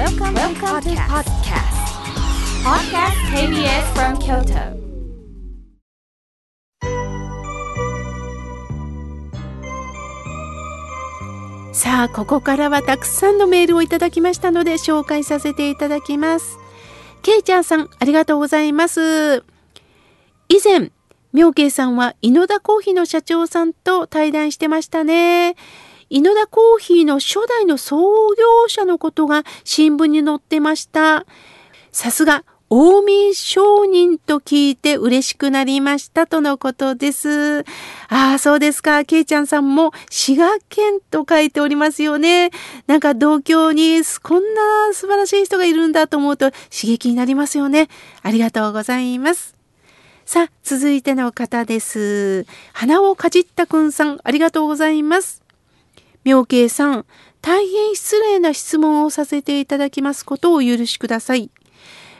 Welcome, Welcome to podcast. Podcast KBS from Kyoto. さあ、ここからはたくさんのメールをいただきましたので紹介させていただきます。けいちゃんさん、ありがとうございます。以前、妙慶さんは井野田コーヒーの社長さんと対談してましたね。井野田コーヒーの初代の創業者のことが新聞に載ってました。さすが、大民商人と聞いて嬉しくなりましたとのことです。ああ、そうですか。けいちゃんさんも滋賀県と書いておりますよね。なんか同郷にこんな素晴らしい人がいるんだと思うと刺激になりますよね。ありがとうございます。さあ、続いての方です。花をかじったくんさん、ありがとうございます。妙慶さん、大変失礼な質問をさせていただきますことをお許しください。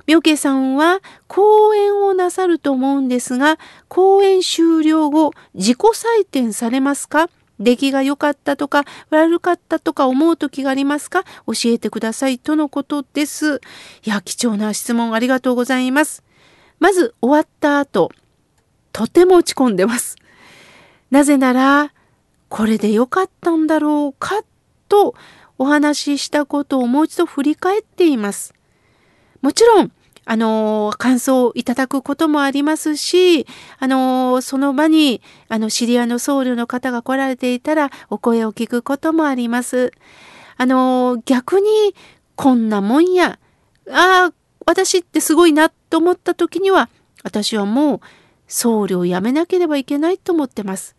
妙慶さんは講演をなさると思うんですが、講演終了後、自己採点されますか？出来が良かったとか悪かったとか思う時がありますか？教えてくださいとのことです。いや、貴重な質問ありがとうございます。まず終わった後、とても落ち込んでます。なぜなら、これで良かったんだろうかとお話ししたことをもう一度振り返っています。もちろん、あの、感想をいただくこともありますし、あの、その場に、あの、知り合いの僧侶の方が来られていたら、お声を聞くこともあります。あの、逆に、こんなもんや、ああ、私ってすごいなと思った時には、私はもう、僧侶をやめなければいけないと思ってます。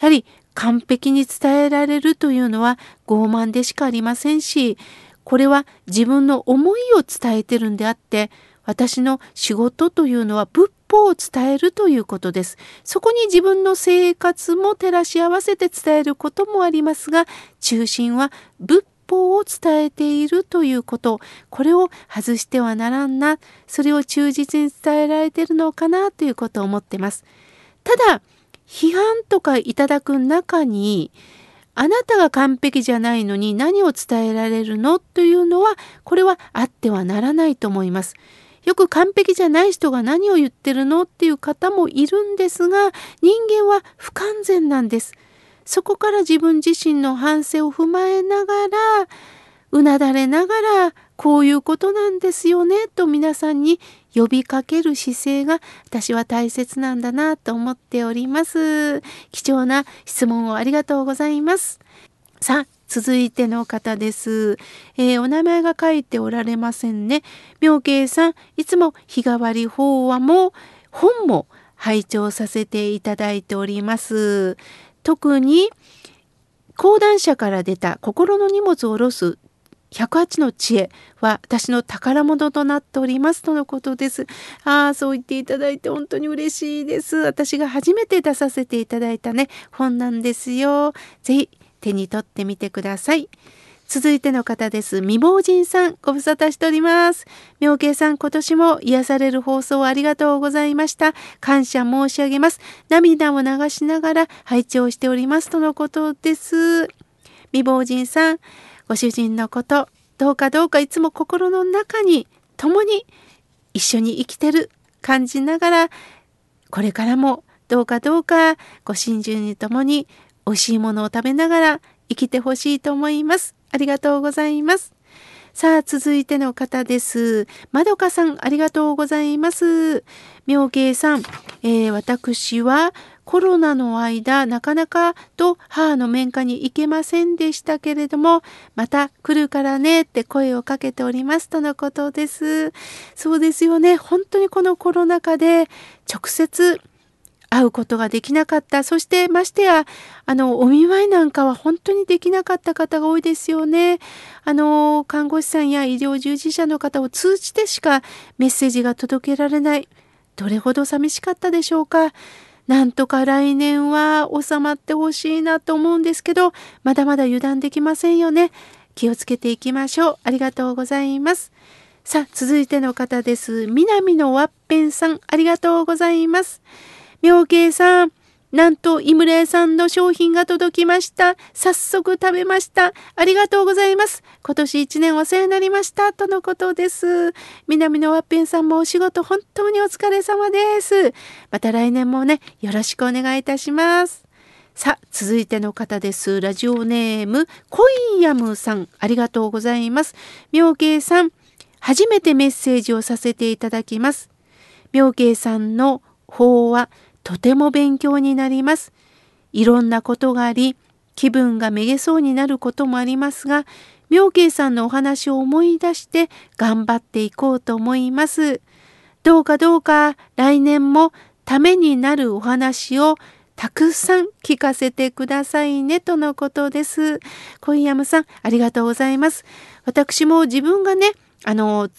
やはり、完璧に伝えられるというのは傲慢でしかありませんし、これは自分の思いを伝えてるんであって、私の仕事というのは仏法を伝えるということです。そこに自分の生活も照らし合わせて伝えることもありますが、中心は仏法を伝えているということ、これを外してはならんな、それを忠実に伝えられてるのかなということを思ってます。ただ、批判とかいただく中に、あなたが完璧じゃないのに何を伝えられるの？というのは、これはあってはならないと思います。よく完璧じゃない人が何を言ってるの？っていう方もいるんですが、人間は不完全なんです。そこから自分自身の反省を踏まえながら、うなだれながら、こういうことなんですよね、と皆さんに呼びかける姿勢が私は大切なんだなと思っております。貴重な質問をありがとうございます。さあ、続いての方です。えー、お名前が書いておられませんね。妙慶さん、いつも日替わり法話も本も拝聴させていただいております。特に講談社から出た心の荷物を下ろす108の知恵は私の宝物となっておりますとのことです。ああ、そう言っていただいて本当に嬉しいです。私が初めて出させていただいたね、本なんですよ。ぜひ手に取ってみてください。続いての方です。未亡人さん、ご無沙汰しております。妙慶さん、今年も癒される放送ありがとうございました。感謝申し上げます。涙を流しながら拝聴しておりますとのことです。未亡人さん、ご主人のこと、どうかどうかいつも心の中に共に一緒に生きてる感じながら、これからもどうかどうかご親友に共に美味しいものを食べながら生きてほしいと思います。ありがとうございます。さあ、続いての方です。まどかさん、ありがとうございます。妙慶さん、えー、私はコロナの間、なかなかと母の面会に行けませんでしたけれども、また来るからねって声をかけておりますとのことです。そうですよね。本当にこのコロナ禍で直接会うことができなかった。そしてましてや、あの、お見舞いなんかは本当にできなかった方が多いですよね。あの、看護師さんや医療従事者の方を通じてしかメッセージが届けられない。どれほど寂しかったでしょうか。なんとか来年は収まってほしいなと思うんですけど、まだまだ油断できませんよね。気をつけていきましょう。ありがとうございます。さあ、続いての方です。南のワッペンさん、ありがとうございます。妙慶さん、なんと井村屋さんの商品が届きました。早速食べました。ありがとうございます。今年一年お世話になりました。とのことです。南のワッペンさんもお仕事本当にお疲れ様です。また来年もね、よろしくお願いいたします。さあ、続いての方です。ラジオネーム、コインヤムさん、ありがとうございます。妙慶さん、初めてメッセージをさせていただきます。妙慶さんの法はとても勉強になります。いろんなことがあり、気分がめげそうになることもありますが、妙慶さんのお話を思い出して頑張っていこうと思います。どうかどうか来年もためになるお話をたくさん聞かせてくださいねとのことです。小山さん、ありがとうございます。私も自分がね、あの、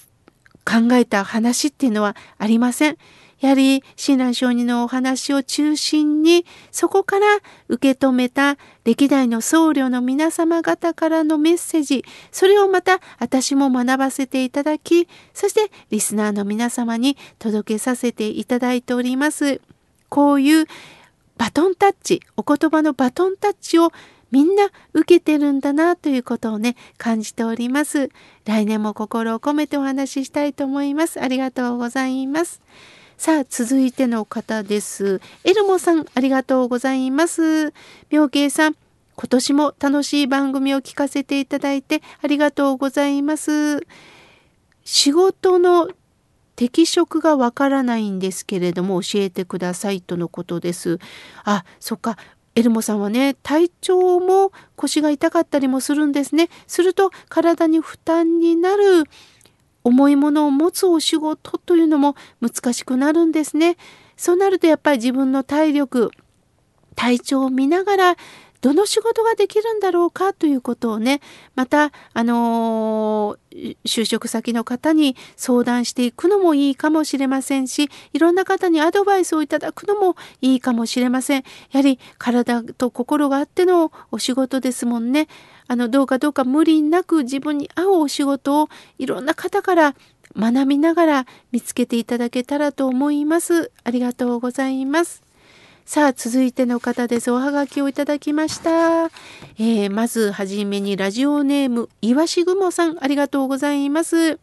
考えた話っていうのはありません。やはり親鸞上人のお話を中心にそこから受け止めた歴代の僧侶の皆様方からのメッセージそれをまた私も学ばせていただきそしてリスナーの皆様に届けさせていただいております。こういうバトンタッチお言葉のバトンタッチをみんな受けてるんだなということをね感じております。来年も心を込めてお話ししたいと思います。ありがとうございます。さあ、続いての方です。エルモさん、ありがとうございます。妙慶さん、今年も楽しい番組を聞かせていただいてありがとうございます。仕事の適職がわからないんですけれども教えてくださいとのことです。あ、そっか。エルモさんはね体調も腰が痛かったりもするんですね。すると体に負担になる重いものを持つお仕事というのも難しくなるんですね。そうなるとやっぱり自分の体力体調を見ながらどの仕事ができるんだろうかということをねまたあのー、就職先の方に相談していくのもいいかもしれませんしいろんな方にアドバイスをいただくのもいいかもしれませんやはり体と心があってのお仕事ですもんねあのどうかどうか無理なく自分に合うお仕事をいろんな方から学びながら見つけていただけたらと思います。ありがとうございます。さあ、続いての方です。おはがきをいただきました。えー、まずはじめにラジオネーム、いわしぐもさん、ありがとうございます。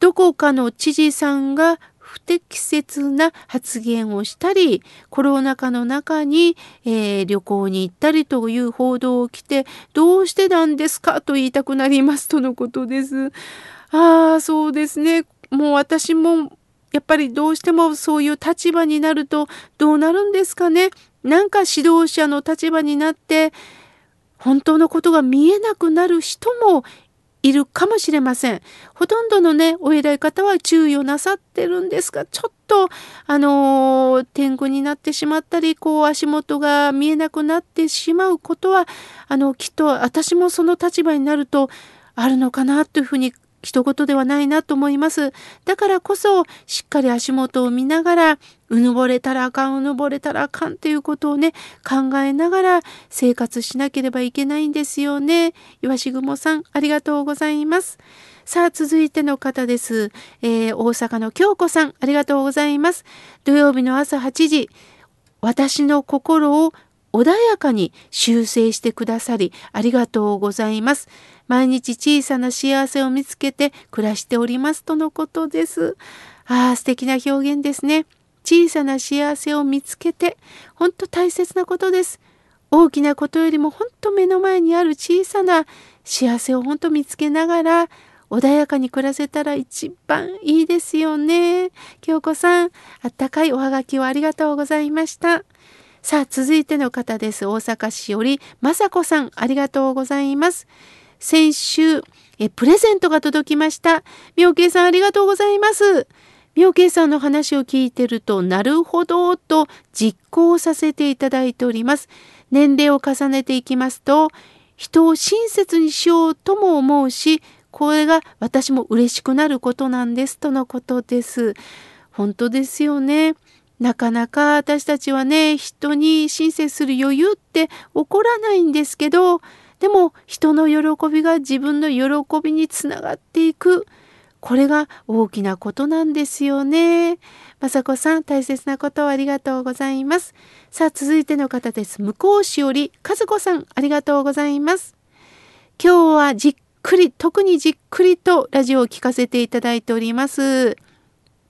どこかの知事さんが不適切な発言をしたり、コロナ禍の中に、えー、旅行に行ったりという報道を来て、どうしてなんですか？と言いたくなりますとのことです。ああ、そうですね。もう私もやっぱりどうしてもそういう立場になるとどうなるんですかね。なんか指導者の立場になって本当のことが見えなくなる人もいるかもしれません。ほとんどのね、お偉い方は注意をなさってるんですが、ちょっと、あのー、天狗になってしまったり、こう、足元が見えなくなってしまうことは、あの、きっと私もその立場になると、あるのかなというふうに一言ではないなと思います。だからこそ、しっかり足元を見ながら、うぬぼれたらあかん、うぬぼれたらあかんっていうことをね、考えながら生活しなければいけないんですよね。岩しぐもさん、ありがとうございます。さあ、続いての方です。えー、大阪の京子さん、ありがとうございます。土曜日の朝8時、私の心を穏やかに修正してくださりありがとうございます。毎日小さな幸せを見つけて暮らしておりますとのことです。ああ、素敵な表現ですね。小さな幸せを見つけて、本当大切なことです。大きなことよりも本当目の前にある小さな幸せを本当見つけながら、穏やかに暮らせたら一番いいですよね。京子さん、あったかいおはがきをありがとうございました。さあ、続いての方です。大阪市より、まさこさん、ありがとうございます。先週えプレゼントが届きました。妙慶さんありがとうございます。妙慶さんの話を聞いてるとなるほどと実行させていただいております。年齢を重ねていきますと人を親切にしようとも思うしこれが私も嬉しくなることなんですとのことです。本当ですよね。なかなか私たちはね人に親切する余裕って起こらないんですけどでも人の喜びが自分の喜びにつながっていくこれが大きなことなんですよね。まさこさん、大切なことをありがとうございます。さあ、続いての方です。向こうしより、和子さん、ありがとうございます。今日はじっくり、特にじっくりとラジオを聞かせていただいております。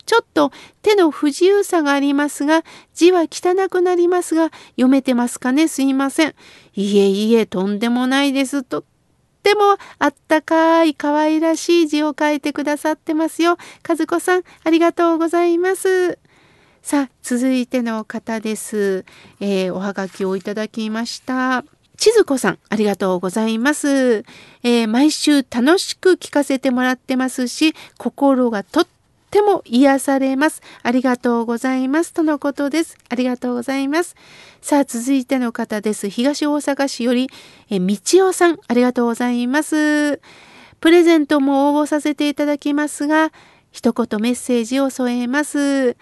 ちょっと手の不自由さがありますが、字は汚くなりますが、読めてますかね？すいません。いえいえ、とんでもないです。とってもあったかい可愛らしい字を書いてくださってますよ。和子さん、ありがとうございます。さあ、続いての方です。えー、おはがきをいただきました。千鶴子さん、ありがとうございます。えー、毎週楽しく聞かせてもらってますし、心がとってても癒されます。ありがとうございます。とのことです。ありがとうございます。さあ、続いての方です。東大阪市より、えー、道夫さん、ありがとうございます。プレゼントも応募させていただきますが、一言メッセージを添えます。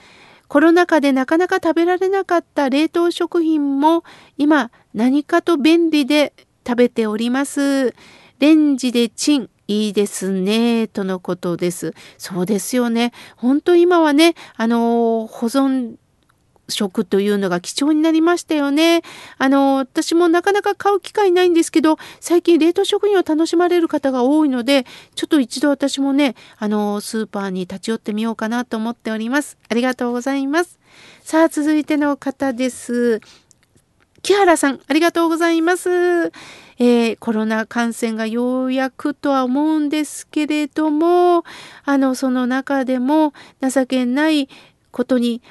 コロナ禍でなかなか食べられなかった冷凍食品も今何かと便利で食べております。レンジでチンいいですね、とのことです。そうですよね。本当今はね、あの、保存食というのが貴重になりましたよね。あの、私もなかなか買う機会ないんですけど、最近冷凍食品を楽しまれる方が多いので、ちょっと一度私もね、あの、スーパーに立ち寄ってみようかなと思っております。ありがとうございます。さあ、続いての方です。木原さん、ありがとうございます。えー、コロナ感染がようやくとは思うんですけれども、あの、その中でも情けないことに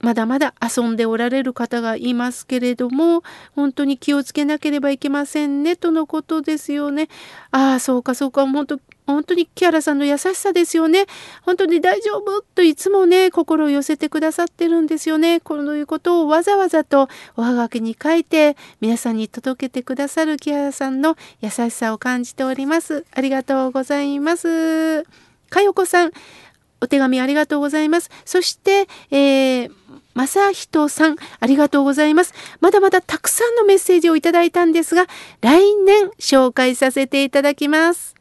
まだまだ遊んでおられる方がいますけれども、本当に気をつけなければいけませんね、とのことですよね。ああ、そうかそうか、本当本当にキャラさんの優しさですよね。本当に大丈夫といつもね、心を寄せてくださってるんですよね。こういうことをわざわざとおはがきに書いて皆さんに届けてくださるキャラさんの優しさを感じております。ありがとうございます。かよこさん、お手紙ありがとうございます。そして、えー、正人さん、ありがとうございます。まだまだたくさんのメッセージをいただいたんですが、来年紹介させていただきます。